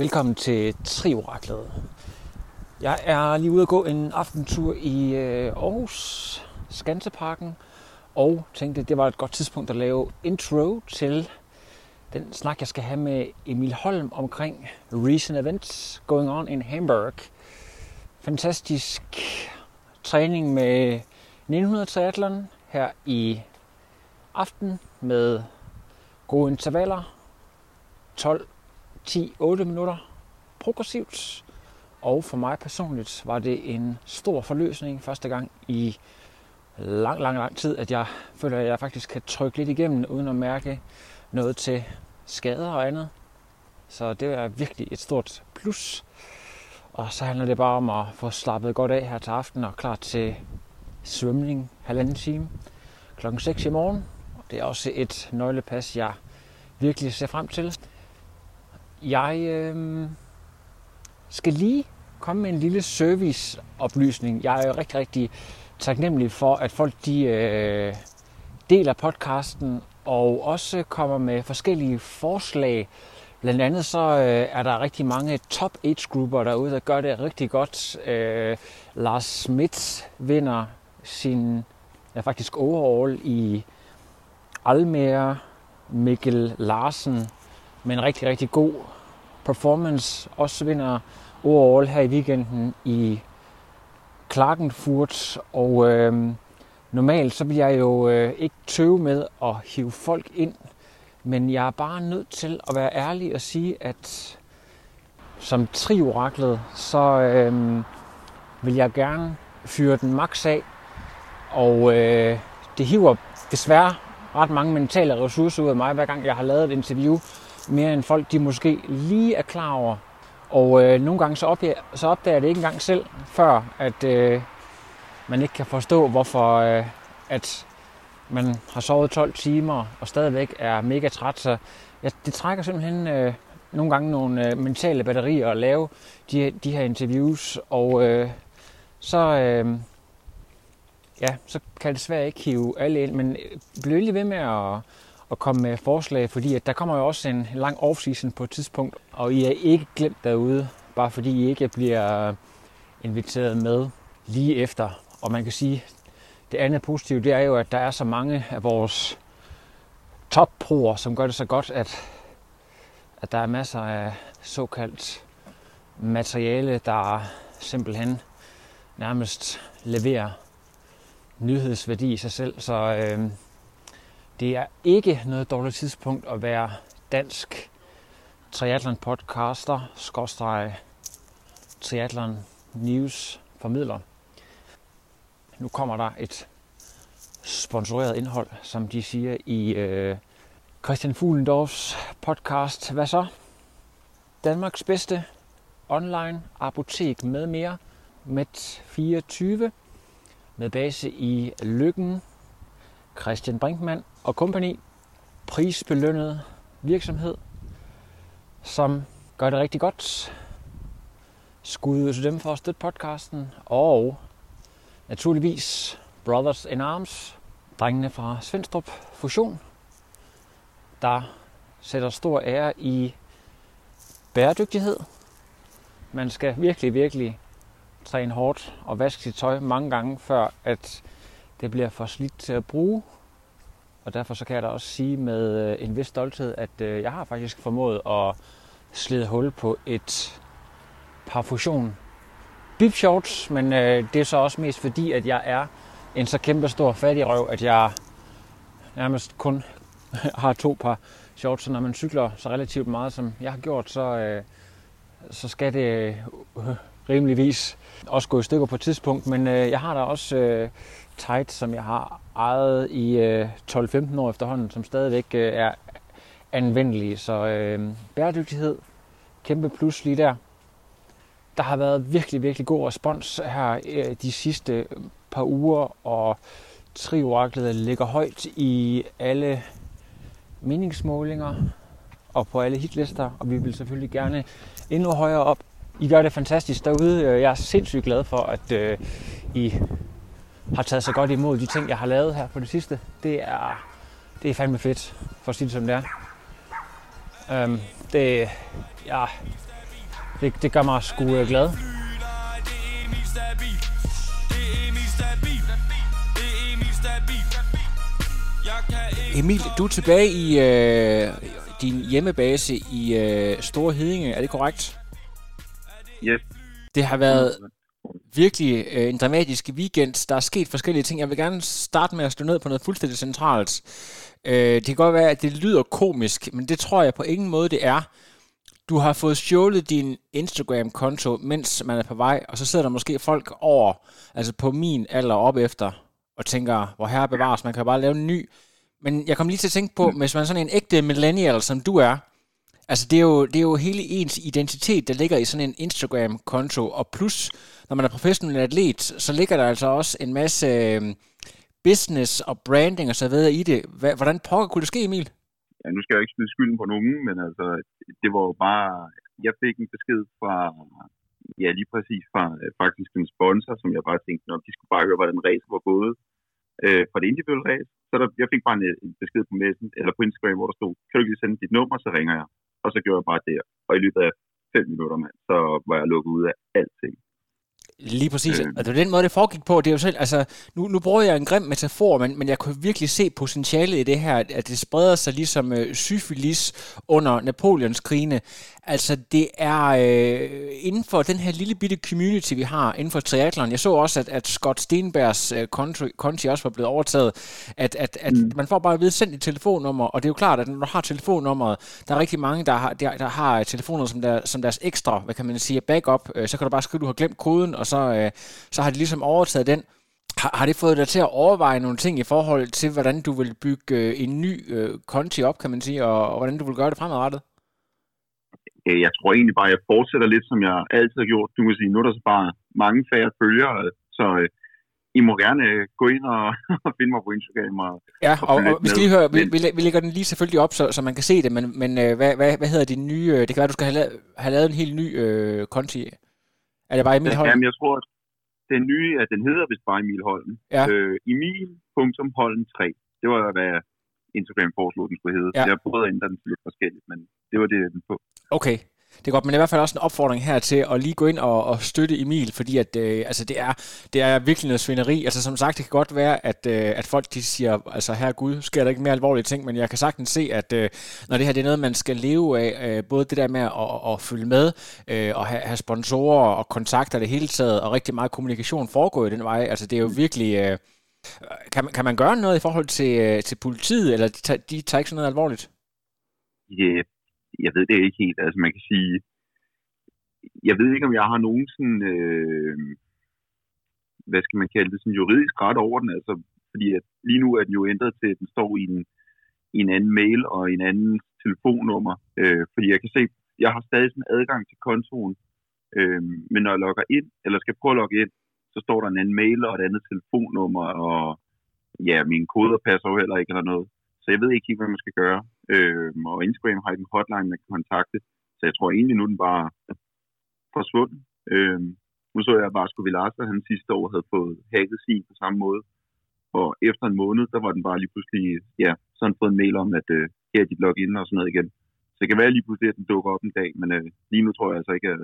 Velkommen til Trioraklet. Jeg er lige ude at gå en aftentur i øh, Aarhus, Skanseparken, og tænkte, det var et godt tidspunkt at lave intro til den snak, jeg skal have med Emil Holm omkring recent events going on in Hamburg. Fantastisk træning med 1900 triathlon her i aften med gode intervaller. 12, 10, 8 minutter progressivt. Og for mig personligt var det en stor forløsning første gang i lang, lang, lang tid, at jeg føler, at jeg faktisk kan trykke lidt igennem, uden at mærke noget til skader og andet. Så det er virkelig et stort plus. Og så handler det bare om at få slappet godt af her til aften og klar til svømning halvanden time klokken 6 i morgen. Det er også et nøglepas, jeg virkelig ser frem til. Jeg øh, skal lige komme med en lille serviceoplysning. Jeg er jo rigtig, rigtig taknemmelig for, at folk de, øh, deler podcasten og også kommer med forskellige forslag. Blandt andet så øh, er der rigtig mange top age grupper derude, der gør det rigtig godt. Øh, Lars Schmidt vinder sin ja, faktisk overall i Almere. Mikkel Larsen med en rigtig, rigtig god performance. Også vinder overall her i weekenden i Klagenfurt. Og øh, normalt så vil jeg jo øh, ikke tøve med at hive folk ind. Men jeg er bare nødt til at være ærlig og sige, at som trioraklet, så øh, vil jeg gerne fyre den max af. Og øh, det hiver desværre ret mange mentale ressourcer ud af mig, hver gang jeg har lavet et interview. Mere end folk, de måske lige er klar over. Og øh, nogle gange så opdager, så opdager jeg det ikke engang selv, før at øh, man ikke kan forstå, hvorfor øh, at man har sovet 12 timer og stadigvæk er mega træt. Så ja, det trækker simpelthen øh, nogle gange nogle øh, mentale batterier at lave de, de her interviews. Og øh, så, øh, ja, så kan jeg desværre ikke hive alle ind, men øh, bliv lige ved med at, at komme med forslag, fordi at der kommer jo også en lang off-season på et tidspunkt, og I er ikke glemt derude, bare fordi I ikke bliver inviteret med lige efter. Og man kan sige, det andet positive, det er jo, at der er så mange af vores topproer, som gør det så godt, at, at der er masser af såkaldt materiale, der simpelthen nærmest leverer nyhedsværdi i sig selv. Så øh, det er ikke noget dårligt tidspunkt at være dansk triathlon podcaster, skorstrej triathlon news formidler. Nu kommer der et sponsoreret indhold, som de siger i øh, Christian Fuglendorfs podcast. Hvad så? Danmarks bedste online apotek med mere. Med 24 med base i Lykken, Christian Brinkmann og kompagni, prisbelønnet virksomhed, som gør det rigtig godt. Skud til dem for at støtte podcasten, og naturligvis Brothers in Arms, drengene fra Svendstrup Fusion, der sætter stor ære i bæredygtighed. Man skal virkelig, virkelig træne hårdt og vaske sit tøj mange gange, før at det bliver for slidt til at bruge. Og derfor så kan jeg da også sige med øh, en vis stolthed, at øh, jeg har faktisk formået at slide hul på et par fusion bib shorts, men øh, det er så også mest fordi, at jeg er en så kæmpe stor fattig røv, at jeg nærmest kun har to par shorts, så når man cykler så relativt meget, som jeg har gjort, så, så skal det rimeligvis også gå i stykker på et tidspunkt, men øh, jeg har da også øh, tight, som jeg har ejet i øh, 12-15 år efterhånden, som stadigvæk øh, er anvendelige. Så øh, bæredygtighed, kæmpe plus lige der. Der har været virkelig, virkelig god respons her øh, de sidste øh, par uger, og Trioraklet ligger højt i alle meningsmålinger og på alle hitlister, og vi vil selvfølgelig gerne endnu højere op. I gør det fantastisk derude. Øh, jeg er sindssygt glad for, at øh, I har taget så godt imod de ting, jeg har lavet her på det sidste. Det er, det er fandme fedt, for at sige det som det er. Øhm, det, ja, det, det gør mig sgu øh, glad. Emil, du er tilbage i øh, din hjemmebase i øh, Store Hedinge, er det korrekt? Yes. Det har været virkelig øh, en dramatisk weekend. Der er sket forskellige ting. Jeg vil gerne starte med at stå ned på noget fuldstændig centralt. Øh, det kan godt være, at det lyder komisk, men det tror jeg på ingen måde, det er. Du har fået stjålet din Instagram-konto, mens man er på vej, og så sidder der måske folk over, altså på min alder op efter, og tænker, hvor herre bevares, man kan bare lave en ny. Men jeg kom lige til at tænke på, hvis man er sådan en ægte millennial, som du er, altså det er, jo, det er jo hele ens identitet, der ligger i sådan en Instagram-konto, og plus, når man er professionel atlet, så ligger der altså også en masse øh, business og branding og så videre i det. Hvordan pokker kunne det ske, Emil? Ja, nu skal jeg ikke smide skylden på nogen, men altså, det var jo bare, jeg fik en besked fra, ja lige præcis fra øh, faktisk en sponsor, som jeg bare tænkte, om de skulle bare høre, hvordan race var gået øh, fra det individuelle race. Så der, jeg fik bare en, øh, en besked på messen, eller på Instagram, hvor der stod, kan du ikke sende dit nummer, så ringer jeg. Og så gjorde jeg bare det. Og i løbet af fem minutter, mand, så var jeg lukket ud af alting. Lige præcis. Øh. Altså, den måde, det foregik på, det er jo selv, altså, nu, nu bruger jeg en grim metafor, men, men jeg kunne virkelig se potentialet i det her, at det spreder sig ligesom øh, syfilis under Napoleons krigene. Altså, det er øh, inden for den her lille bitte community, vi har inden for triathlon. Jeg så også, at, at Scott Stenbergs øh, konti, konti også var blevet overtaget. At, at, at mm. man får bare at vide, send et telefonnummer, og det er jo klart, at når du har telefonnummeret, der er rigtig mange, der har, der, der har telefoner som, der, som deres ekstra, hvad kan man sige, backup. Øh, så kan du bare skrive, at du har glemt koden, og så, øh, så har de ligesom overtaget den. Har, har det fået dig til at overveje nogle ting i forhold til, hvordan du vil bygge øh, en ny øh, konti op, kan man sige, og, og hvordan du vil gøre det fremadrettet? Jeg tror egentlig bare, at jeg fortsætter lidt, som jeg altid har gjort. Du må sige, nu er der så bare mange færre følgere, så øh, I må gerne øh, gå ind og, og finde mig på Instagram. Og, ja, og, og, og vi skal lige høre, vi, vi, vi lægger den lige selvfølgelig op, så, så man kan se det, men, men øh, hvad, hvad, hvad hedder din nye, det kan være, du skal have, lavet, have lavet en helt ny øh, konti er det bare Emil Holm? Jamen, jeg tror, at den nye, at den hedder vist bare Emil Holm. Ja. Øh, Emil.holm3. Det var, hvad Instagram foreslog, den skulle hedde. Ja. Jeg prøvede at ændre den lidt forskelligt, men det var det, den på. Okay. Det er godt, men i hvert fald også en opfordring her til at lige gå ind og, og støtte Emil, fordi at, øh, altså det, er, det er virkelig noget svineri. Altså som sagt, det kan godt være, at, øh, at folk de siger, altså her Gud, sker der ikke mere alvorlige ting, men jeg kan sagtens se, at øh, når det her det er noget, man skal leve af, øh, både det der med at, at, at følge med, øh, og have, have sponsorer og kontakter det hele taget, og rigtig meget kommunikation foregår i den vej. Altså det er jo virkelig... Øh, kan, man, kan man gøre noget i forhold til, øh, til politiet, eller de, tager, de tager ikke sådan noget alvorligt? Yeah jeg ved det ikke helt. Altså man kan sige, jeg ved ikke, om jeg har nogen sådan, øh, hvad skal man kalde det, sådan juridisk ret over den. Altså, fordi at lige nu er den jo ændret til, at den står i en, i en anden mail og en anden telefonnummer. Øh, fordi jeg kan se, jeg har stadig sådan adgang til kontoen, øh, men når jeg logger ind, eller skal prøve at logge ind, så står der en anden mail og et andet telefonnummer, og ja, mine koder passer jo heller ikke eller noget. Så jeg ved ikke helt, hvad man skal gøre. Øh, og Instagram har ikke en hotline, man kan kontakte. Så jeg tror egentlig, nu den bare forsvundet. Øh, nu så jeg bare, skulle Larsen, han sidste år havde fået hacket sin på samme måde. Og efter en måned, der var den bare lige pludselig, ja, så han fået en mail om, at øh, her er dit login og sådan noget igen. Så det kan være lige pludselig, at den dukker op en dag, men øh, lige nu tror jeg altså ikke, at,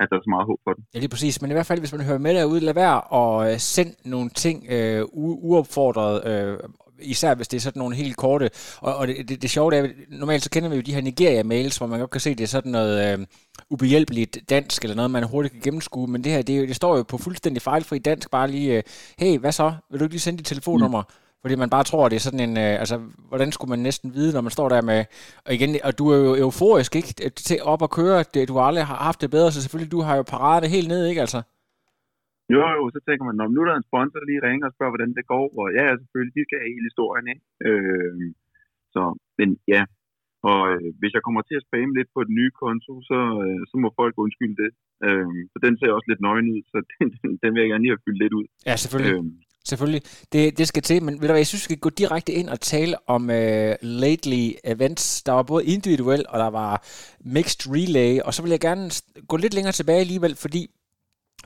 at der er så meget håb for den. Ja, lige præcis. Men i hvert fald, hvis man hører med derude, lad være og øh, send nogle ting øh, uopfordret øh, især hvis det er sådan nogle helt korte. Og, og det, det, det sjove er, normalt så kender vi jo de her Nigeria-mails, hvor man godt kan se, det er sådan noget øh, ubehjælpeligt dansk, eller noget, man hurtigt kan gennemskue. Men det her, det, det står jo på fuldstændig fejlfri dansk, bare lige, øh, hey, hvad så? Vil du ikke lige sende dit telefonnummer? Mm. Fordi man bare tror, at det er sådan en, øh, altså, hvordan skulle man næsten vide, når man står der med, og igen, og du er jo euforisk, ikke, til op at køre, det, du aldrig har haft det bedre, så selvfølgelig, du har jo paradet helt ned, ikke altså? Jo, jo, så tænker man, nu er der en sponsor, der lige ringer og spørger, hvordan det går, og ja, selvfølgelig, de skal have hele historien, ikke? Øh, så, men ja, Og øh, hvis jeg kommer til at spamme lidt på den nye konto, så, øh, så må folk undskylde det. Øh, for den ser også lidt nøgen ud, så den, den vil jeg gerne lige have fyldt lidt ud. Ja, selvfølgelig. Øh, Selvfølgelig. Det, det skal til, men ved du hvad, jeg synes, vi skal gå direkte ind og tale om uh, lately events. Der var både individuel, og der var mixed relay, og så vil jeg gerne gå lidt længere tilbage alligevel, fordi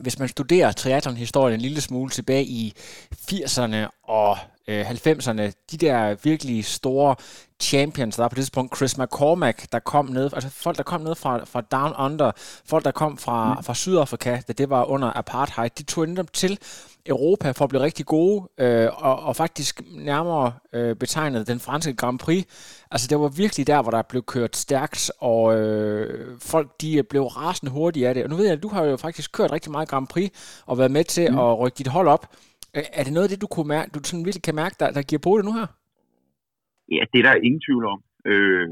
hvis man studerer triathlon-historien en lille smule tilbage i 80'erne og øh, 90'erne, de der virkelig store champions, der var på det tidspunkt Chris McCormack, der kom ned, altså folk, der kom ned fra, fra Down Under, folk, der kom fra, mm. fra Sydafrika, da det var under apartheid, de tog netop til Europa for at blive rigtig gode, øh, og, og faktisk nærmere øh, betegnet den franske Grand Prix. Altså det var virkelig der, hvor der blev kørt stærkt, og øh, folk de blev rasende hurtigt af det. Og nu ved jeg, at du har jo faktisk kørt rigtig meget Grand Prix, og været med til mm. at rykke dit hold op. Er det noget af det, du, kunne mærke, du sådan virkelig kan mærke, der, der giver på det nu her? Ja, det er der ingen tvivl om. Øh,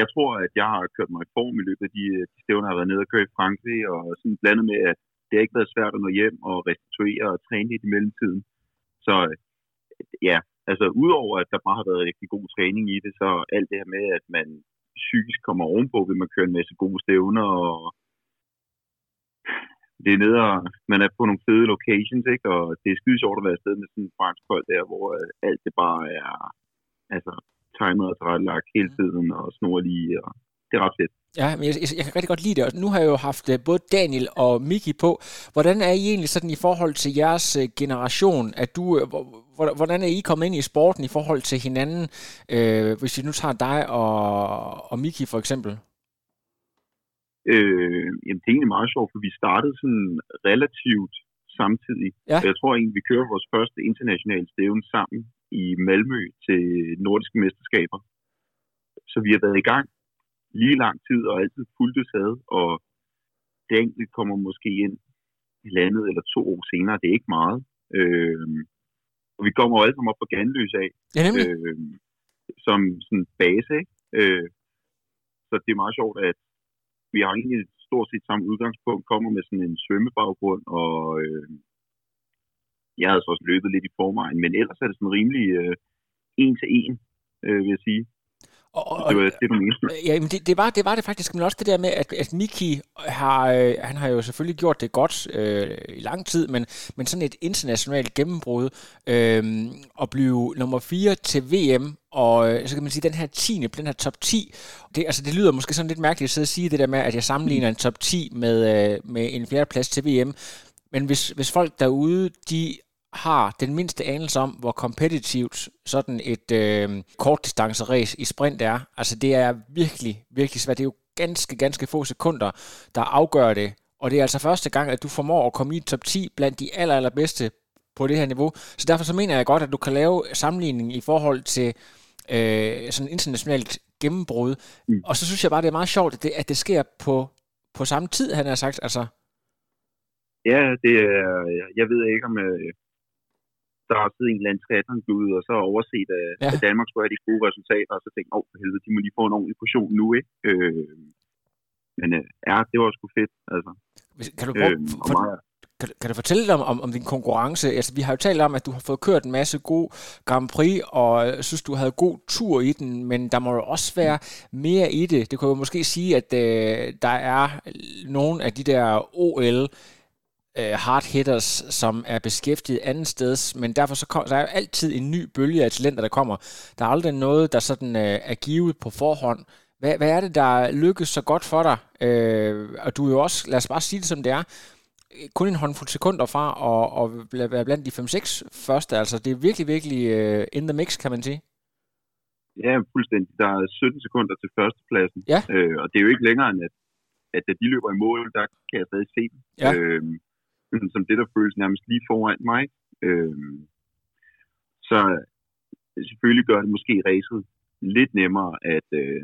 jeg tror, at jeg har kørt mig i form i løbet af de, de stævner, jeg har været nede og køre i Frankrig, og sådan blandet med, at det har ikke været svært at nå hjem og restituere og træne lidt i mellemtiden. Så ja, altså udover at der bare har været rigtig god træning i det, så alt det her med, at man psykisk kommer ovenpå, vil man køre en masse gode stævner, og det er nede, og man er på nogle fede locations, ikke? og det er skide sjovt at være afsted med sådan en fransk hold der, hvor øh, alt det bare er altså, timet og tilrettelagt hele tiden, og snor lige, og det er ret fedt. Ja, men jeg, jeg, kan rigtig godt lide det, og nu har jeg jo haft uh, både Daniel og Miki på. Hvordan er I egentlig sådan i forhold til jeres uh, generation? At du, uh, hvordan er I kommet ind i sporten i forhold til hinanden, uh, hvis vi nu tager dig og, og Miki for eksempel? Øh, jamen, det er egentlig meget sjovt, for vi startede sådan relativt samtidig. Ja. Jeg tror egentlig, vi kører vores første internationale stævne sammen i Malmø til nordiske mesterskaber. Så vi har været i gang lige lang tid og altid fuldt ad, og det enkelt kommer måske ind landet eller to år senere. Det er ikke meget. Øh, og vi kommer jo alle sammen op på Ganløs af. Ja, øh, som sådan base, ikke? Øh, så det er meget sjovt, at vi har egentlig stort set samme udgangspunkt, kommer med sådan en svømmebaggrund, og øh, jeg havde så også løbet lidt i forvejen, men ellers er det sådan rimelig øh, en til en, øh, vil jeg sige. Og, og, det var det, du Ja, men det, det, var, det var det faktisk, men også det der med, at, at Miki har, øh, han har jo selvfølgelig gjort det godt øh, i lang tid, men, men sådan et internationalt gennembrud, øh, at blive nummer 4 til VM, og øh, så kan man sige, den her 10. den her top 10, det, altså det lyder måske sådan lidt mærkeligt at sidde og sige det der med, at jeg sammenligner en top 10 med, øh, med en fjerde plads til VM, men hvis, hvis folk derude, de har den mindste anelse om, hvor kompetitivt sådan et øh, kortdistanceræs i sprint er. Altså det er virkelig, virkelig svært. Det er jo ganske, ganske få sekunder, der afgør det. Og det er altså første gang, at du formår at komme i top 10 blandt de aller, allerbedste på det her niveau. Så derfor så mener jeg godt, at du kan lave sammenligning i forhold til øh, sådan internationalt gennembrud. Mm. Og så synes jeg bare, det er meget sjovt, at det, at det sker på, på samme tid, han har sagt. Altså, Ja, det er, jeg ved ikke, om, øh, der har siddet en eller anden triathlon og så overset, at, ja. at Danmark skulle have de gode resultater, og så tænkte åh, oh, for helvede, de må lige få en ordentlig portion nu, ikke? Øh, men øh, ja, det var sgu fedt, altså. Kan du, øh, for, kan, kan du fortælle lidt om, om, om din konkurrence? Altså, vi har jo talt om, at du har fået kørt en masse god Grand Prix, og jeg synes, du havde god tur i den, men der må jo også være mere i det. Det kunne jo måske sige, at øh, der er nogle af de der OL øh, hard hitters, som er beskæftiget andet sted, men derfor så kom, der er jo altid en ny bølge af talenter, der kommer. Der er aldrig noget, der sådan øh, er givet på forhånd. Hvad, hvad er det, der lykkes så godt for dig? Øh, og du er jo også, lad os bare sige det som det er, kun en håndfuld sekunder fra at, at være blandt de 5-6 første. Altså, det er virkelig, virkelig uh, in the mix, kan man sige. Ja, fuldstændig. Der er 17 sekunder til førstepladsen. Ja. Øh, og det er jo ikke længere end, at, at da de løber i mål, der kan jeg stadig se dem. Ja. Øh, som det, der føles nærmest lige foran mig. Øh, så selvfølgelig gør det måske racet lidt nemmere, at, øh,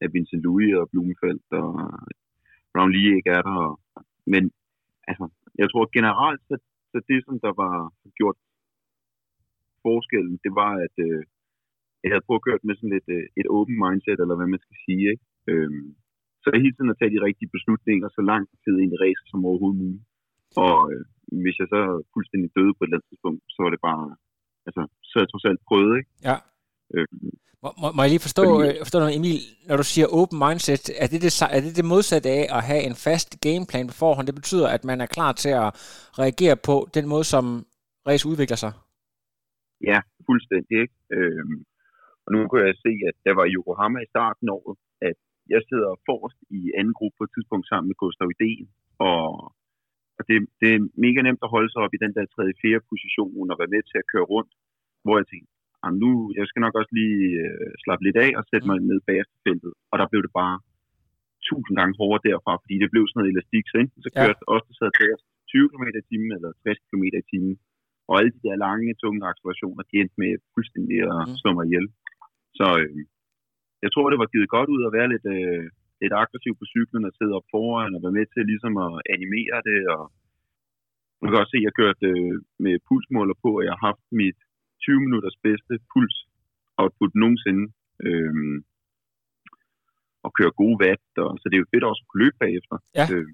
at Vincent Louis og Blumenfeldt og Brown Lee ikke er der. Men altså, jeg tror generelt, så, så det, som der var gjort forskellen, det var, at øh, jeg havde prøvet at køre med sådan lidt øh, et open mindset, eller hvad man skal sige. Ikke? Øh, så jeg hele tiden at tage de rigtige beslutninger så lang tid ind i racet som overhovedet muligt. Og øh, hvis jeg så fuldstændig døde på et eller andet tidspunkt, så var det bare, altså, så jeg trods alt prøvet, ikke? Ja. Øh, Må, må, må jeg lige forstå, Fordi, øh, forstå noget, Emil, når du siger open mindset, er det det, er det det modsatte af at have en fast gameplan på forhånd? Det betyder, at man er klar til at reagere på den måde, som race udvikler sig? Ja, fuldstændig. Ikke? Øhm, og nu kan jeg se, at der var Yokohama i starten af året, at jeg sidder forrest i anden gruppe på et tidspunkt sammen med Gustav Idén, og, og det, det er mega nemt at holde sig op i den der tredje, fjerde position og være med til at køre rundt, hvor jeg tænkte, nu, jeg skal nok også lige øh, slappe lidt af og sætte mig ned bag feltet. Og der blev det bare tusind gange hårdere derfra, fordi det blev sådan noget elastik. Så enten så kørte ja. også, der sad 20 km i timen eller 60 km i timen. Og alle de der lange, tunge accelerationer, de endte med fuldstændig at mm. slå mig ihjel. Så øh, jeg tror, det var givet godt ud at være lidt, øh, lidt aggressiv på cyklen og sidde op foran og være med til ligesom at animere det. Og man kan også se, at jeg kørte øh, med pulsmåler på, og jeg har haft mit 20 minutters bedste puls output nogensinde. Øhm, og køre gode watt, og, så det er jo fedt også at kunne løbe bagefter. Ja. Øh,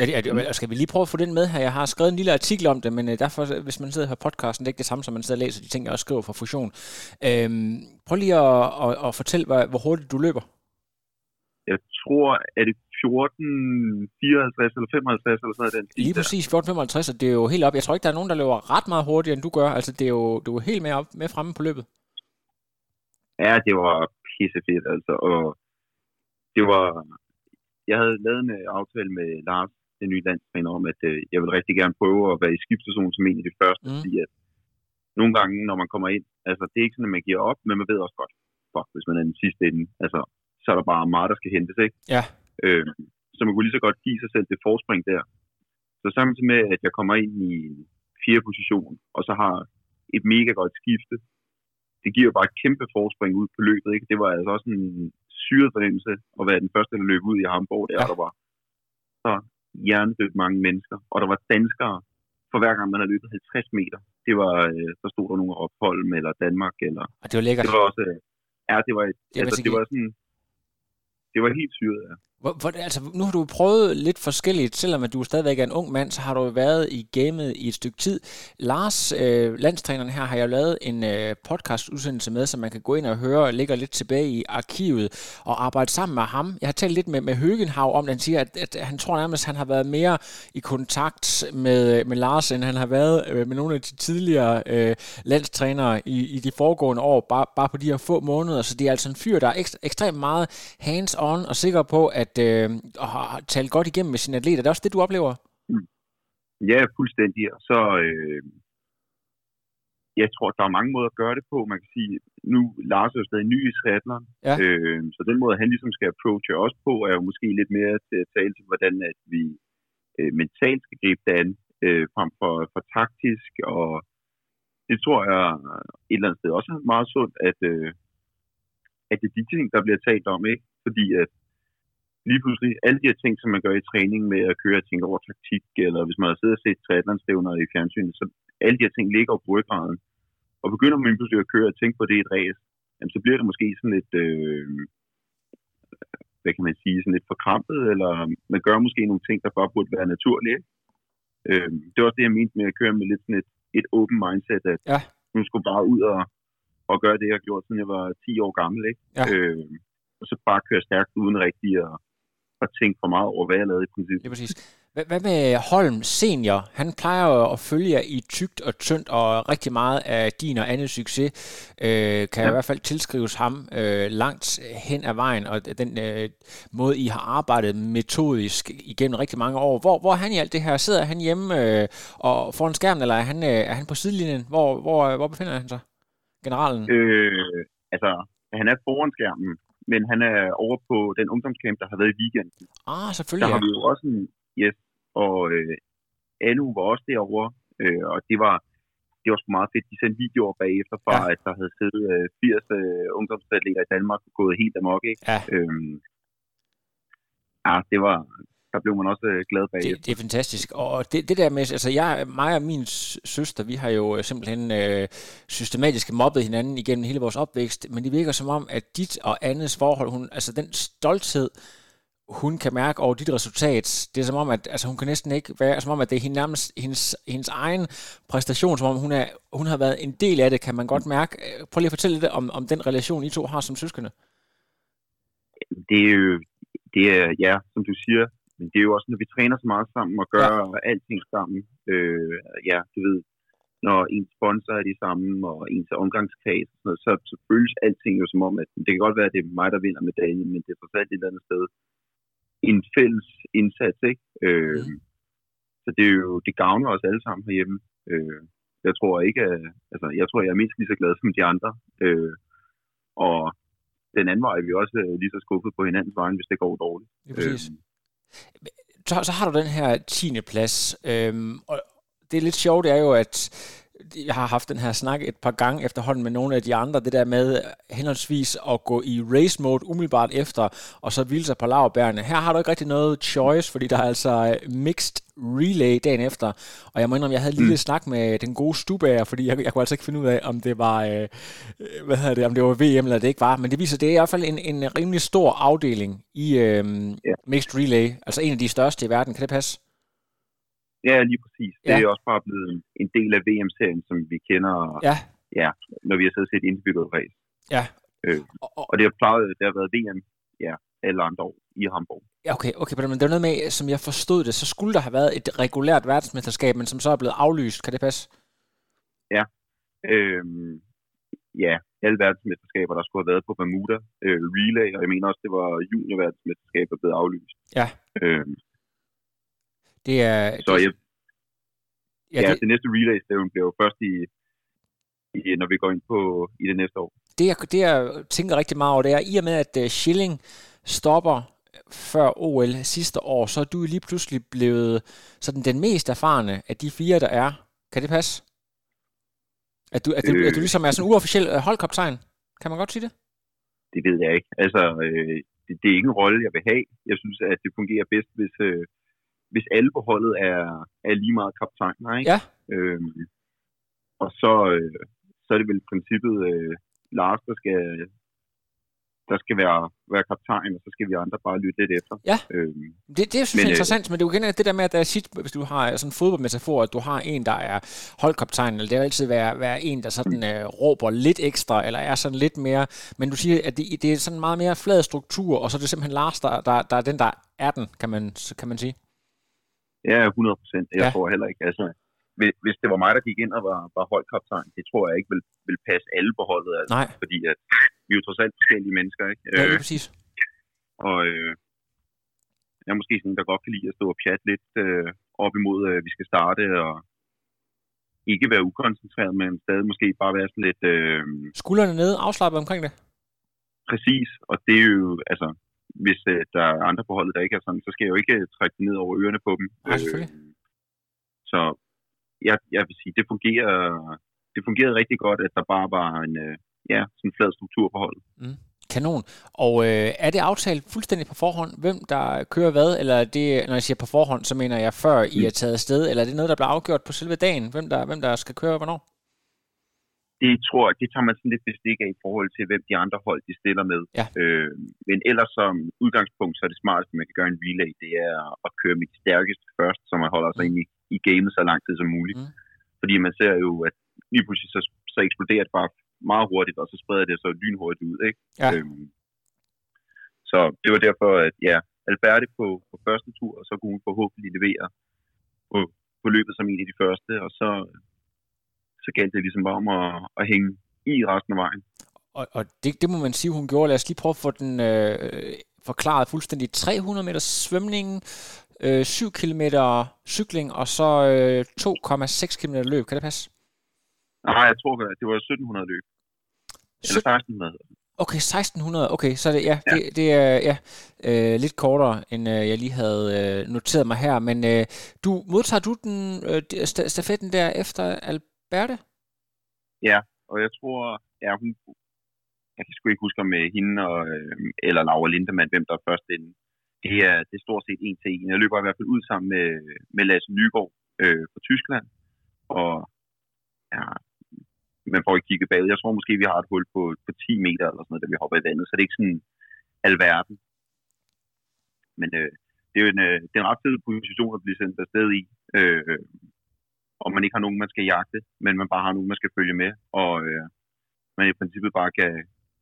er det, er det, skal vi lige prøve at få den med her? Jeg har skrevet en lille artikel om det, men øh, derfor, hvis man sidder her podcasten, det er ikke det samme, som man sidder og læser de ting, jeg også skriver fra Fusion. Øhm, prøv lige at, at, at fortælle, hvor, hvor hurtigt du løber. Jeg tror, er det 14, 54 eller 55 eller sådan noget. Den lige præcis 14, 55, og det er jo helt op. Jeg tror ikke, der er nogen, der løber ret meget hurtigere, end du gør. Altså, det er jo, du er helt med, op, med fremme på løbet. Ja, det var pissefedt, altså. Og det var... Jeg havde lavet en aftale med Lars den nye landstræner om, at øh, jeg vil rigtig gerne prøve at være i skibsstation som en af de første, mm. fordi at nogle gange, når man kommer ind, altså det er ikke sådan, at man giver op, men man ved også godt, fuck, hvis man er den sidste ende, altså så er der bare meget, der skal hentes, ikke? Ja. Øh, så man kunne lige så godt give sig selv det forspring der. Så samtidig med, at jeg kommer ind i fjerde position, og så har et mega godt skifte, det giver bare et kæmpe forspring ud på løbet, ikke? Det var altså også en syret fornemmelse at være den første, der løb ud i Hamburg, der, ja. der var så hjernedødt mange mennesker. Og der var danskere, for hver gang man har løbet 50 meter. Det var, øh, så stod der nogle ophold eller Danmark. Eller, og det var lækkert. Det var også, øh, ja, det var, det, altså, det var sådan, det var helt syret, ja. Hvor, hvor, altså, nu har du prøvet lidt forskelligt, selvom at du stadigvæk er en ung mand, så har du været i gamet i et stykke tid. Lars, øh, landstræneren her, har jeg lavet en øh, podcast-udsendelse med, som man kan gå ind og høre, og ligger lidt tilbage i arkivet og arbejde sammen med ham. Jeg har talt lidt med, med Høgenhav om, at han siger, at, at han tror nærmest, at han har været mere i kontakt med, øh, med Lars, end han har været øh, med nogle af de tidligere øh, landstrænere i, i de foregående år, bare, bare på de her få måneder. Så det er altså en fyr, der er ekstra, ekstremt meget hands-on og sikker på, at at øh, har talt godt igennem med sine atleter. Det er også det, du oplever? Mm. Ja, fuldstændig. Og så, øh, jeg tror, der er mange måder at gøre det på. Man kan sige, nu Lars er jo stadig ny i triathlon, ja. øh, så den måde, han ligesom skal approache os på, er jo måske lidt mere til at tale til, hvordan at vi øh, mentalt skal gribe det an, øh, frem for, for taktisk, og det tror jeg et eller andet sted også er meget sundt, at, øh, at det er de ting, der bliver talt om, ikke? Fordi at lige pludselig alle de her ting, som man gør i træning med at køre og tænke over taktik, eller hvis man har siddet og set triathlonstævner i fjernsynet, så alle de her ting ligger på ryggraden. Og begynder man pludselig at køre og tænke på det i et race, jamen, så bliver det måske sådan lidt, øh, hvad kan man sige, sådan lidt forkrampet, eller man gør måske nogle ting, der bare burde være naturlige. Øh, det var også det, jeg mente med at køre med lidt sådan et, et open mindset, at ja. nu skulle bare ud og, og gøre det, jeg har gjort, siden jeg var 10 år gammel. Ikke? Ja. Øh, og så bare køre stærkt uden rigtig at, at tænke for meget over, hvad jeg lavede i princippet. Det er præcis. Hvad med Holm senior? Han plejer jo at følge jer i tygt og tyndt, og rigtig meget af din og andet succes øh, kan ja. i hvert fald tilskrives ham øh, langt hen ad vejen, og den øh, måde, I har arbejdet metodisk igennem rigtig mange år. Hvor, hvor er han i alt det her? Sidder han hjemme øh, og foran skærmen, eller er han, øh, er han på sidelinjen? Hvor, hvor, hvor befinder han sig? Generalen? Øh, altså, han er foran skærmen, men han er over på den ungdomscamp, der har været i weekenden. Ah, selvfølgelig. Der har vi jo også en, yes, og øh, Anu var også derovre, øh, og det var, det var sgu meget fedt. De sendte videoer bagefter fra, ja. at der havde siddet øh, 80 øh, ungdomsatleter i Danmark og gået helt amok, ikke? Ja. Øhm, ja, det var, der blev man også øh, glad bag. Det, det er fantastisk. Og det, det der med, altså jeg, mig og min søster, vi har jo øh, simpelthen øh, systematisk mobbet hinanden igennem hele vores opvækst, men det virker som om, at dit og andets forhold, hun, altså den stolthed, hun kan mærke over dit resultat. Det er som om, at altså, hun kan næsten ikke være, som om, at det er hendes, nærmest hendes, hendes egen præstation, som om hun, er, hun har været en del af det, kan man godt mærke. Prøv lige at fortælle lidt om, om den relation, I to har som søskende. Det er jo, det er, ja, som du siger, men det er jo også, når vi træner så meget sammen og gør ja. alting sammen. Øh, ja, du ved, når ens sponsor er de samme, og ens omgangskreds, så, så, så føles alting jo som om, at det kan godt være, at det er mig, der vinder medaljen, men det er for et eller andet sted en fælles indsats, ikke? Øh, mm. Så det er jo, det gavner os alle sammen herhjemme. Øh, jeg tror ikke, at, altså, jeg tror, jeg er mindst lige så glad som de andre. Øh, og den anden vej er vi også øh, lige så skuffet på hinandens vejen, hvis det går dårligt. Ja, præcis. Øh, så, så har du den her 10. plads, øhm, og det er lidt sjovt, det er jo, at jeg har haft den her snak et par gange efterhånden med nogle af de andre, det der med henholdsvis at gå i race mode umiddelbart efter, og så hvile sig på lavbærene. Her har du ikke rigtig noget choice, fordi der er altså mixed relay dagen efter, og jeg må indrømme, jeg havde lige mm. snak med den gode Stubager, fordi jeg, jeg kunne altså ikke finde ud af, om det var, øh, hvad hedder det, om det var VM eller det ikke var, men det viser, det er i hvert fald en, en rimelig stor afdeling i øh, yeah. mixed relay, altså en af de største i verden, kan det passe? Ja, lige præcis. Ja. Det er også bare blevet en del af VM-serien, som vi kender, ja. Ja, når vi har siddet og set individuelt race. Ja. Øh, og, og, det har plejet, det har været VM, ja, alle andre år i Hamburg. Ja, okay, okay, men det er noget med, som jeg forstod det, så skulle der have været et regulært verdensmesterskab, men som så er blevet aflyst. Kan det passe? Ja. Øhm, ja, alle verdensmesterskaber, der skulle have været på Bermuda øh, Relay, og jeg mener også, det var juniorverdensmesterskabet blevet aflyst. Ja. Øhm, det er... Så det, jeg, ja, ja det, det næste relay-stævn bliver jo først i, i, når vi går ind på i det næste år. Det jeg, det, jeg tænker rigtig meget over, det er, i og med, at uh, Schilling stopper før OL sidste år, så er du lige pludselig blevet sådan den mest erfarne af de fire, der er. Kan det passe? At du, at du, øh, at du ligesom er sådan en uofficiel øh, holdkaptajn? Kan man godt sige det? Det ved jeg ikke. Altså, øh, det, det er ikke en rolle, jeg vil have. Jeg synes, at det fungerer bedst, hvis, øh, hvis alle på holdet er, er lige meget kaptajner, ikke? Ja. Øhm, og så, øh, så er det vel i princippet øh, Lars, der skal, der skal være, være kaptajn, og så skal vi andre bare lytte lidt efter. Ja, øhm, det, det synes jeg er interessant, øh, men det er jo igen det der med, at der er sit, hvis du har sådan en fodboldmetafor, at du har en, der er holdkaptajn, eller det vil altid være, være en, der sådan øh, råber lidt ekstra, eller er sådan lidt mere, men du siger, at det, det er sådan meget mere flad struktur, og så er det simpelthen Lars, der, der, der er den, der er den, kan man, kan man sige. Ja, 100 procent. Jeg ja. tror heller ikke, altså, hvis, det var mig, der gik ind og var, var holdkaptajn, det tror jeg ikke vil, vil passe alle på holdet. Altså, Nej. Fordi at, vi er jo trods alt forskellige mennesker, ikke? Ja, det er præcis. Og øh, jeg er måske sådan der godt kan lide at stå og pjatte lidt øh, op imod, at øh, vi skal starte, og ikke være ukoncentreret, men stadig måske bare være sådan lidt... Øh, Skuldrene nede, afslappet omkring det? Præcis, og det er jo, altså, hvis øh, der er andre på holdet, der ikke er sådan, så skal jeg jo ikke trække det ned over ørerne på dem. Ja, øh, så jeg, jeg vil sige, det fungerer, det fungerede rigtig godt, at der bare var en øh, ja, sådan en flad struktur på holdet. Mm. Kanon. Og øh, er det aftalt fuldstændig på forhånd, hvem der kører hvad? Eller er det, når jeg siger på forhånd, så mener jeg før I er taget afsted? Eller er det noget, der bliver afgjort på selve dagen? Hvem der, hvem der skal køre hvornår? Det tror jeg, det tager man sådan lidt bestik af i forhold til, hvem de andre hold, de stiller med. Ja. Øh, men ellers som udgangspunkt, så er det smarteste, man kan gøre en relay, det er at køre mit stærkeste først, så man holder sig mm. ind i, i gamet så lang tid som muligt. Mm. Fordi man ser jo, at lige pludselig så, så eksploderer det bare meget hurtigt, og så spreder det så lynhurtigt ud. Ikke? Ja. Øhm, så det var derfor, at ja, Alberte på, på første tur, og så kunne hun forhåbentlig levere på, på løbet som en af de første, og så så galt det ligesom bare om at, at hænge i resten af vejen. Og, og det, det må man sige, hun gjorde. Lad os lige prøve at få den øh, forklaret fuldstændig. 300 meter svømning, øh, 7 km cykling, og så øh, 2,6 km løb. Kan det passe? Nej, jeg tror, det var 1700 løb. Eller 1600. Okay, 1600. Okay, så det, ja, ja. Det, det er ja, øh, lidt kortere, end øh, jeg lige havde øh, noteret mig her. Men øh, du modtager du den øh, stafetten der efter Berte? Ja, og jeg tror, ja, hun, jeg kan sgu ikke huske med øh, hende og, øh, eller Laura Lindemann, hvem der er først inden. Det er, det er stort set en til en. Jeg løber i hvert fald ud sammen med, med Lasse Nygaard øh, fra Tyskland. Og ja, man får ikke kigget bag. Jeg tror måske, vi har et hul på, på 10 meter eller sådan noget, da vi hopper i vandet, så det er ikke sådan alverden. Men øh, det er jo en, øh, det er en ret fed position at blive sendt afsted i. Øh, og man ikke har nogen, man skal jagte, men man bare har nogen, man skal følge med. Og øh, man i princippet bare kan,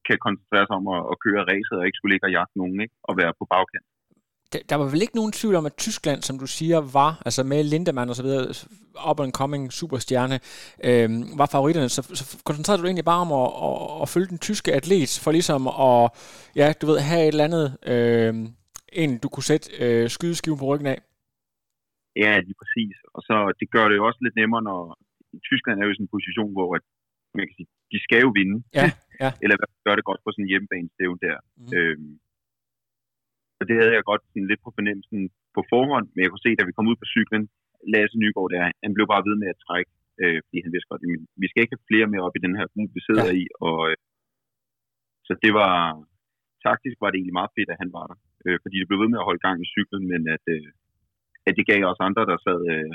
kan koncentrere sig om at, at køre racet, og ikke skulle ligge og jagte nogen, ikke? og være på bagkant. Der, der var vel ikke nogen tvivl om, at Tyskland, som du siger, var, altså med Lindemann og så videre, up and coming superstjerne, øh, var favoritterne, så, så koncentrerede du egentlig bare om at, at, at følge den tyske atlet, for ligesom at, ja, du ved, have et eller andet, øh, en du kunne sætte øh, skydeskiven på ryggen af? Ja, lige præcis. Og så det gør det jo også lidt nemmere, når Tyskland er jo i sådan en position, hvor at, man kan sige, de skal jo vinde. Ja, ja. Eller gør det godt på sådan en hjemmebane der. Mm. Øhm, og det havde jeg godt sådan lidt på fornemmelsen på forhånd, men jeg kunne se, da vi kom ud på cyklen, Lasse Nygaard der, han blev bare ved med at trække, øh, fordi han vidste godt, at vi skal ikke have flere med op i den her gruppe, vi sidder ja. i. Og, øh, så det var, taktisk var det egentlig meget fedt, at han var der, øh, fordi det blev ved med at holde gang i cyklen, men at, øh, at det gav os andre, der sad øh,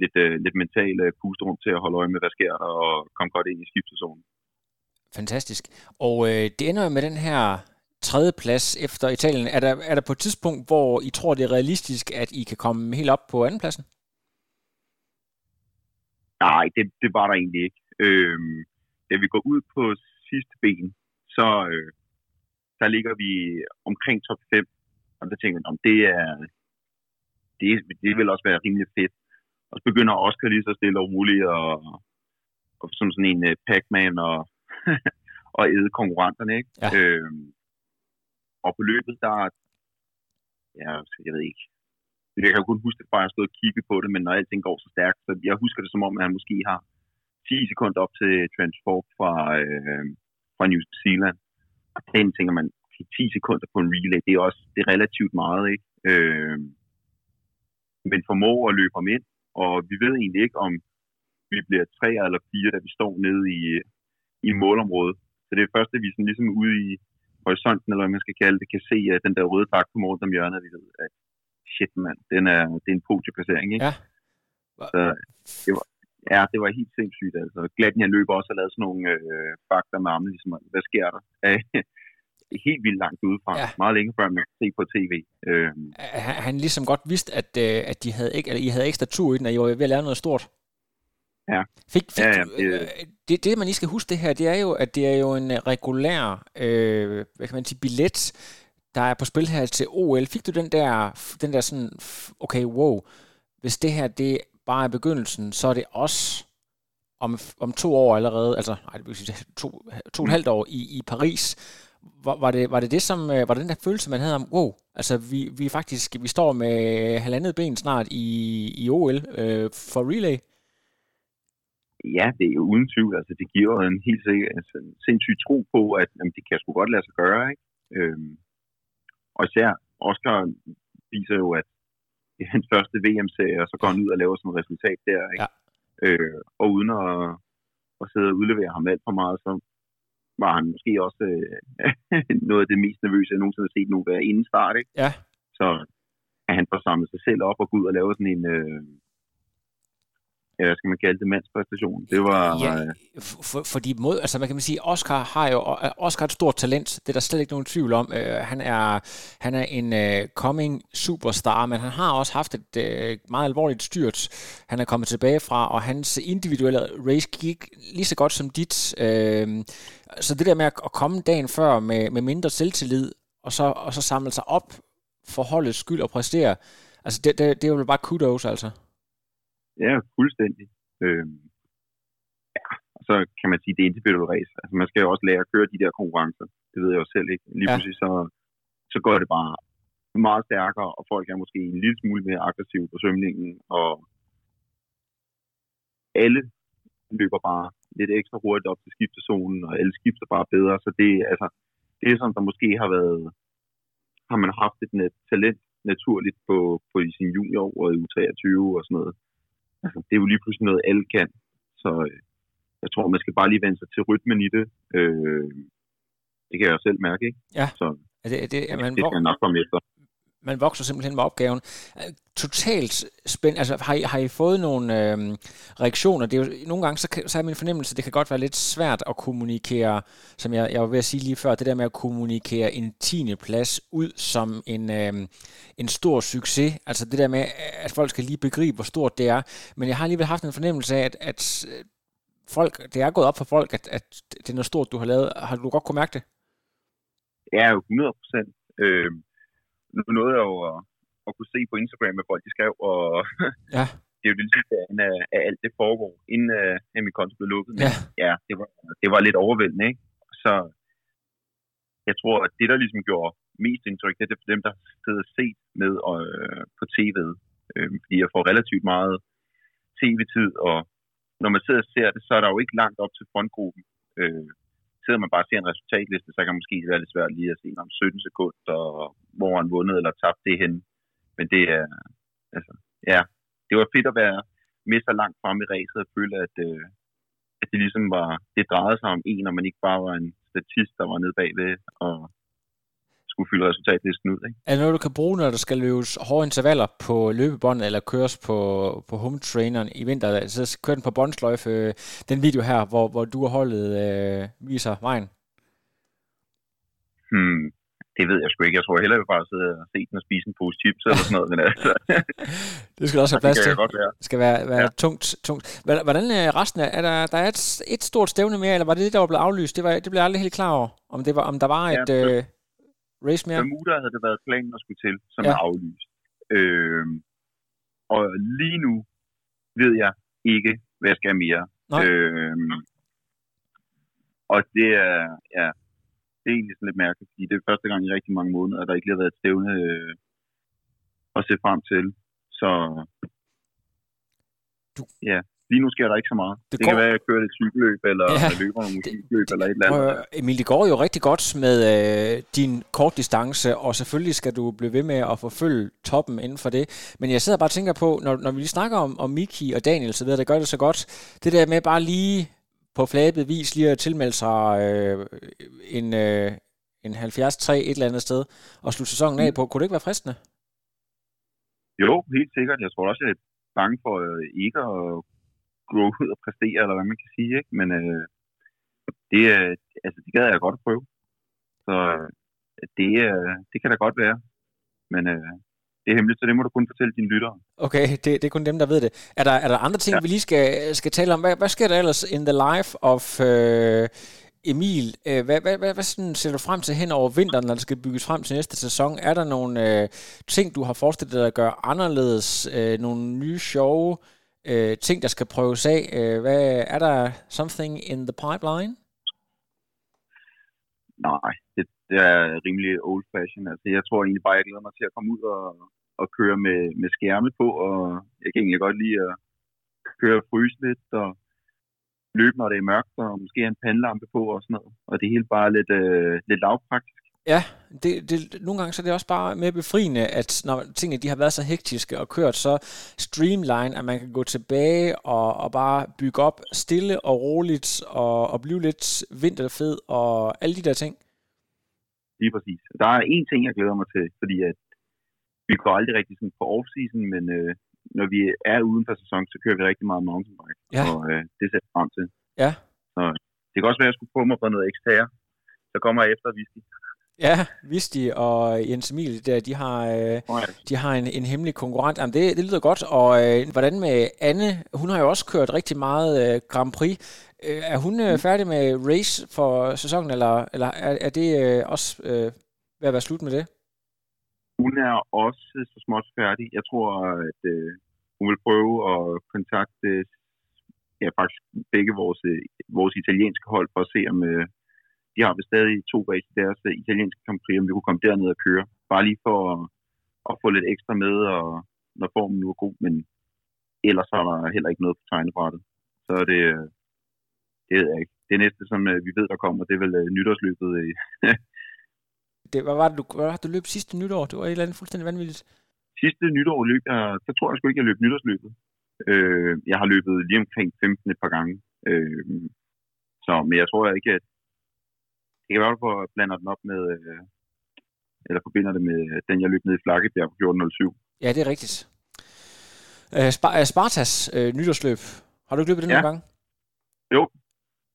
lidt, øh, lidt mentale øh, pusterum til at holde øje med, hvad sker der, og komme godt ind i skiftezonen. Fantastisk. Og øh, det ender jo med den her tredje plads efter Italien. Er der, er der på et tidspunkt, hvor I tror, det er realistisk, at I kan komme helt op på andenpladsen? Nej, det, det var der egentlig ikke. Øhm, da vi går ud på sidste ben, så øh, der ligger vi omkring top 5. Og der tænker jeg, om det er, det, det vil også være rimelig fedt. Og så begynder Oscar lige så stille og roligt og, og som sådan en uh, Pac-Man og, og æde konkurrenterne, ikke? Ja. Øhm, og på løbet, der, ja, jeg ved ikke, jeg kan jo kun huske, at jeg har stået og kigget på det, men når alting går så stærkt, så jeg husker det som om, at han måske har 10 sekunder op til transport fra, øh, fra New Zealand. Og den tænker man, 10 sekunder på en relay, det er også det er relativt meget, ikke? Øh, men formår at løbe ham ind, og vi ved egentlig ikke, om vi bliver tre eller fire, da vi står nede i, i målområdet. Så det er først, at vi sådan ligesom ude i horisonten, eller hvad man skal kalde det, kan se at den der røde dragt på morgen om hjørnet, vi ved, at shit mand, den er, det er en podieplacering, ikke? Ja. Så det var, ja, det var helt sindssygt, altså. Gladden, jeg løber også og lavet sådan nogle øh, fakta med armen, ligesom, hvad sker der? Helt vildt langt udefra. Ja. Meget længe før man kan se på tv. Øhm. Han, han ligesom godt vidste, at, øh, at de havde ikke, eller I havde ekstra tur i den, og I var ved at lave noget stort. Ja. Fik, fik, ja, ja det... Øh, det, det, man lige skal huske det her, det er jo, at det er jo en regulær øh, hvad kan man sige, billet, der er på spil her til OL. Fik du den der, den der sådan, okay, wow, hvis det her det bare er begyndelsen, så er det også om, om to år allerede, altså nej, det vil sige to, to og et halvt år i, i Paris, var, var, det, var det det, som, øh, var det den der følelse, man havde om, wow, altså vi, vi faktisk, vi står med halvandet ben snart i, i OL øh, for relay? Ja, det er jo uden tvivl, altså det giver en helt sikkert, altså, en sindssyg tro på, at jamen, det kan sgu godt lade sig gøre, ikke? Øhm, og især Oscar viser jo, at det er hans første VM-serie, og så går han ud og laver sådan et resultat der, ikke? Ja. Øh, og uden at, at sidde og udlevere ham alt for meget, så var han måske også øh, noget af det mest nervøse, jeg nogensinde har set nu være inden start. Ikke? Ja. Så at han får samlet sig selv op og gå ud og lave sådan en, øh, ja, hvad skal man kalde det, mandspræstation. Det var... Ja, øh, for, fordi mod, altså man kan sige, Oscar har jo Oscar har et stort talent, det er der slet ikke nogen tvivl om. Uh, han er han er en uh, coming superstar, men han har også haft et uh, meget alvorligt styrt, han er kommet tilbage fra, og hans individuelle race gik lige så godt som dit. Uh, så det der med at, komme dagen før med, med mindre selvtillid, og så, og så samle sig op for holdets skyld og præstere, altså det, det, det er jo bare kudos, altså. Ja, fuldstændig. Øhm, ja, og så kan man sige, det er individuelle race. Altså, man skal jo også lære at køre de der konkurrencer. Det ved jeg jo selv ikke. Lige Ja. pludselig så, så går det bare meget stærkere, og folk er måske en lille smule mere aggressive på svømningen, og alle løber bare lidt ekstra hurtigt op til skiftezonen, og alle skifter bare bedre, så det, altså, det er som der måske har været, har man haft et net, talent naturligt på, på i sin junior og i U23 og sådan noget. Altså, det er jo lige pludselig noget, alle kan. Så øh, jeg tror, man skal bare lige vende sig til rytmen i det. Øh, det kan jeg jo selv mærke, ikke? Ja. Så Er det, er det, man, det skal jeg nok komme efter man vokser simpelthen med opgaven. Øh, totalt spændt. Altså, har I, har I fået nogle øh, reaktioner? Det er jo, nogle gange, så, så er min fornemmelse, det kan godt være lidt svært at kommunikere, som jeg, jeg var ved at sige lige før, det der med at kommunikere en tiende plads ud som en, øh, en stor succes. Altså det der med, at folk skal lige begribe, hvor stort det er. Men jeg har alligevel haft en fornemmelse af, at, at øh, folk, det er gået op for folk, at, at det er noget stort, du har lavet. Har du godt kunne mærke det? Ja, 100 procent. Øh, nu nåede jeg jo at, at kunne se på Instagram, hvad folk de skrev, og ja. det er jo det sidste af, af alt det foregår, inden uh, min konto blev lukket. Ja, ja det, var, det var lidt overvældende, ikke? Så jeg tror, at det, der ligesom gjorde mest indtryk, det er for dem, der sidder og set med øh, på tv'et. Øh, fordi jeg får relativt meget tv-tid, og når man sidder og ser det, så er der jo ikke langt op til frontgruppen. Øh, sidder man bare og ser en resultatliste, så kan det måske være lidt svært lige at se om 17 sekunder, hvor han vundet eller tabt det hen. Men det er, altså, ja, det var fedt at være med så langt frem i racet og føle, at, øh, at det ligesom var, det drejede sig om en, og man ikke bare var en statist, der var nede bagved og skulle fylde resultatlisten ud. Ikke? Er det noget, du kan bruge, når der skal løbes hårde intervaller på løbebåndet, eller køres på, på home traineren i vinter? Så kører den på båndsløjfe, den video her, hvor, hvor du og holdet øh, viser vejen? Hmm, det ved jeg sgu ikke. Jeg tror heller, jeg bare sidde og se den og spise en pose chips eller sådan noget. Men altså. det skal også have plads til. Det være. Det skal være, være ja. tungt, tungt. Hvordan er resten af, er der, der er et, et stort stævne mere, eller var det det, der var blevet aflyst? Det, var, det blev jeg aldrig helt klar over. Om, det var, om der var et... Ja, øh, race mere? Bermuda havde det været planen at skulle til, som ja. er aflyst. Øh, og lige nu ved jeg ikke, hvad jeg skal mere. Øh, og det er, ja, det er egentlig sådan lidt mærkeligt, fordi det er første gang i rigtig mange måneder, at der ikke har været et stævne øh, at se frem til. Så du, ja, lige nu sker der ikke så meget. Det, det går... kan være, at jeg kører et cykelløb, eller ja, løber nogle musikløb, eller et eller andet. Øh, Emil, det går jo rigtig godt med øh, din kortdistance, og selvfølgelig skal du blive ved med at forfølge toppen inden for det. Men jeg sidder bare og tænker på, når, når vi lige snakker om, om Miki og Daniel, så ved jeg, der gør det så godt. Det der med bare lige på flabet vis lige at tilmelde sig øh, en, øh, en 70-3 et eller andet sted, og slutte sæsonen af på. Kunne det ikke være fristende? Jo, helt sikkert. Jeg tror også, jeg er bange for øh, ikke at gå ud og præstere, eller hvad man kan sige, ikke? Men øh, det, altså, det gad jeg godt at prøve. Så øh, det, øh, det kan da godt være. Men øh, det er hemmeligt, så det må du kun fortælle dine lyttere. Okay, det, det er kun dem, der ved det. Er der, er der andre ting, ja. vi lige skal, skal tale om? Hvad, hvad sker der ellers in the life of øh, Emil? Øh, hvad, hvad, hvad, hvad sådan ser du frem til hen over vinteren, når der skal bygges frem til næste sæson? Er der nogle øh, ting, du har forestillet dig at gøre anderledes? Øh, nogle nye sjove øh, øh, ting, der skal prøves af? Øh, hvad, er der something in the pipeline? Nej, det, det er rimelig old fashion. Altså, jeg tror egentlig bare, jeg glæder mig til at komme ud og, og køre med, med skærme på, og jeg kan egentlig godt lide at køre og fryse lidt, og løbe, når det er mørkt, og måske have en pandelampe på og sådan noget. Og det er helt bare lidt, øh, lidt lavpraktisk. Ja, det, det, nogle gange så er det også bare mere befriende, at når tingene de har været så hektiske og kørt så streamline, at man kan gå tilbage og, og bare bygge op stille og roligt og, og blive lidt vinterfed og alle de der ting. Lige præcis. Der er en ting, jeg glæder mig til, fordi at vi går aldrig rigtig sådan på off-season, men øh, når vi er uden for sæson, så kører vi rigtig meget mountainbike, ja. og øh, det ser jeg frem til. Ja. Så det kan også være, at jeg skulle få mig på noget ekstra. Så kommer jeg efter Visti. Ja, Visti og Jens Emil, der, de har, øh, de har en, en hemmelig konkurrent. Jamen, det, det lyder godt. Og øh, hvordan med Anne? Hun har jo også kørt rigtig meget øh, Grand Prix. Øh, er hun øh, færdig med race for sæsonen, eller, eller er, er det øh, også øh, ved at være slut med det? Hun er også så småt færdig. Jeg tror, at øh, hun vil prøve at kontakte ja, faktisk begge vores, vores italienske hold for at se, om øh, de har vist stadig to race i deres øh, italienske Grand Prix, om vi kunne komme derned og køre. Bare lige for at, at få lidt ekstra med, og når formen nu er god, men ellers er der heller ikke noget på tegnebrættet. Så er det, øh, det ved jeg ikke. Det næste, som øh, vi ved, der kommer, det er vel nytårsløbet. det, hvad var det, du, hvad var det, du løb sidste nytår? Det var et eller andet fuldstændig vanvittigt. Sidste nytår løb jeg, så tror jeg sgu ikke, jeg løb nytårsløbet. Øh, jeg har løbet lige omkring 15 et par gange. Øh, så, men jeg tror ikke, at det kan være, at blander den op med, øh, eller forbinder det med den, jeg løb ned i Flakkebjerg på 14.07. Ja, det er rigtigt. Øh, Sp- øh, Spartas øh, nytårsløb. Har du ikke løbet det Ja. nogle gange?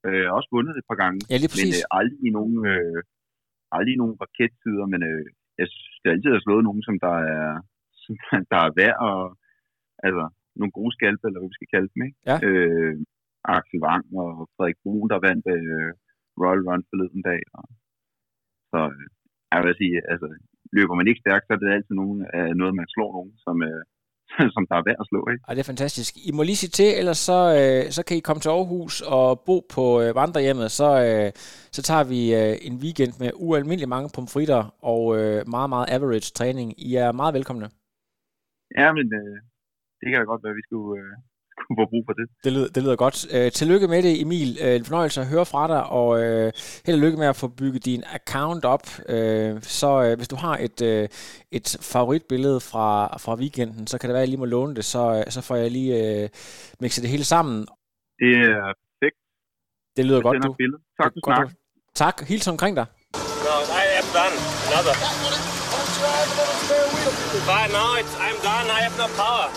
Øh, jeg har også vundet det et par gange, Ja, lige men præcis. øh, aldrig i nogen, øh, aldrig i nogen rakettider, men øh, jeg synes, altid har slået nogen, som der er, som der er værd og altså, nogle gode skalpe, eller hvad vi skal kalde dem, ikke? Ja. Øh, Axel Wang og Frederik Brun, der vandt øh, Royal Run forleden dag. Og, så øh, jeg vil sige, altså, løber man ikke stærkt, så er det altid nogen, øh, noget, man slår nogen, som, øh, som der er værd at slå, ikke? Ej, det er fantastisk. I må lige sige til, ellers så, øh, så kan I komme til Aarhus og bo på øh, vandrehjemmet. Så, øh, så tager vi øh, en weekend med ualmindelig mange pomfritter og øh, meget, meget average træning. I er meget velkomne. Ja, men øh, det kan da godt være, at vi skulle, øh, skulle få brug for det. Det lyder, det lyder godt. Øh, tillykke med det, Emil. Øh, en fornøjelse at høre fra dig, og øh, held og lykke med at få bygget din account op. Øh, så øh, hvis du har et, øh, et favoritbillede fra, fra weekenden, så kan det være, at jeg lige må låne det, så, øh, så får jeg lige øh, mixet det hele sammen. Det er perfekt. Det lyder Jeg godt, du. billede. Tak Det for er snak. godt. Tak. Hils omkring dig. No, I am done. Another. But now it's, I'm done. I have no power.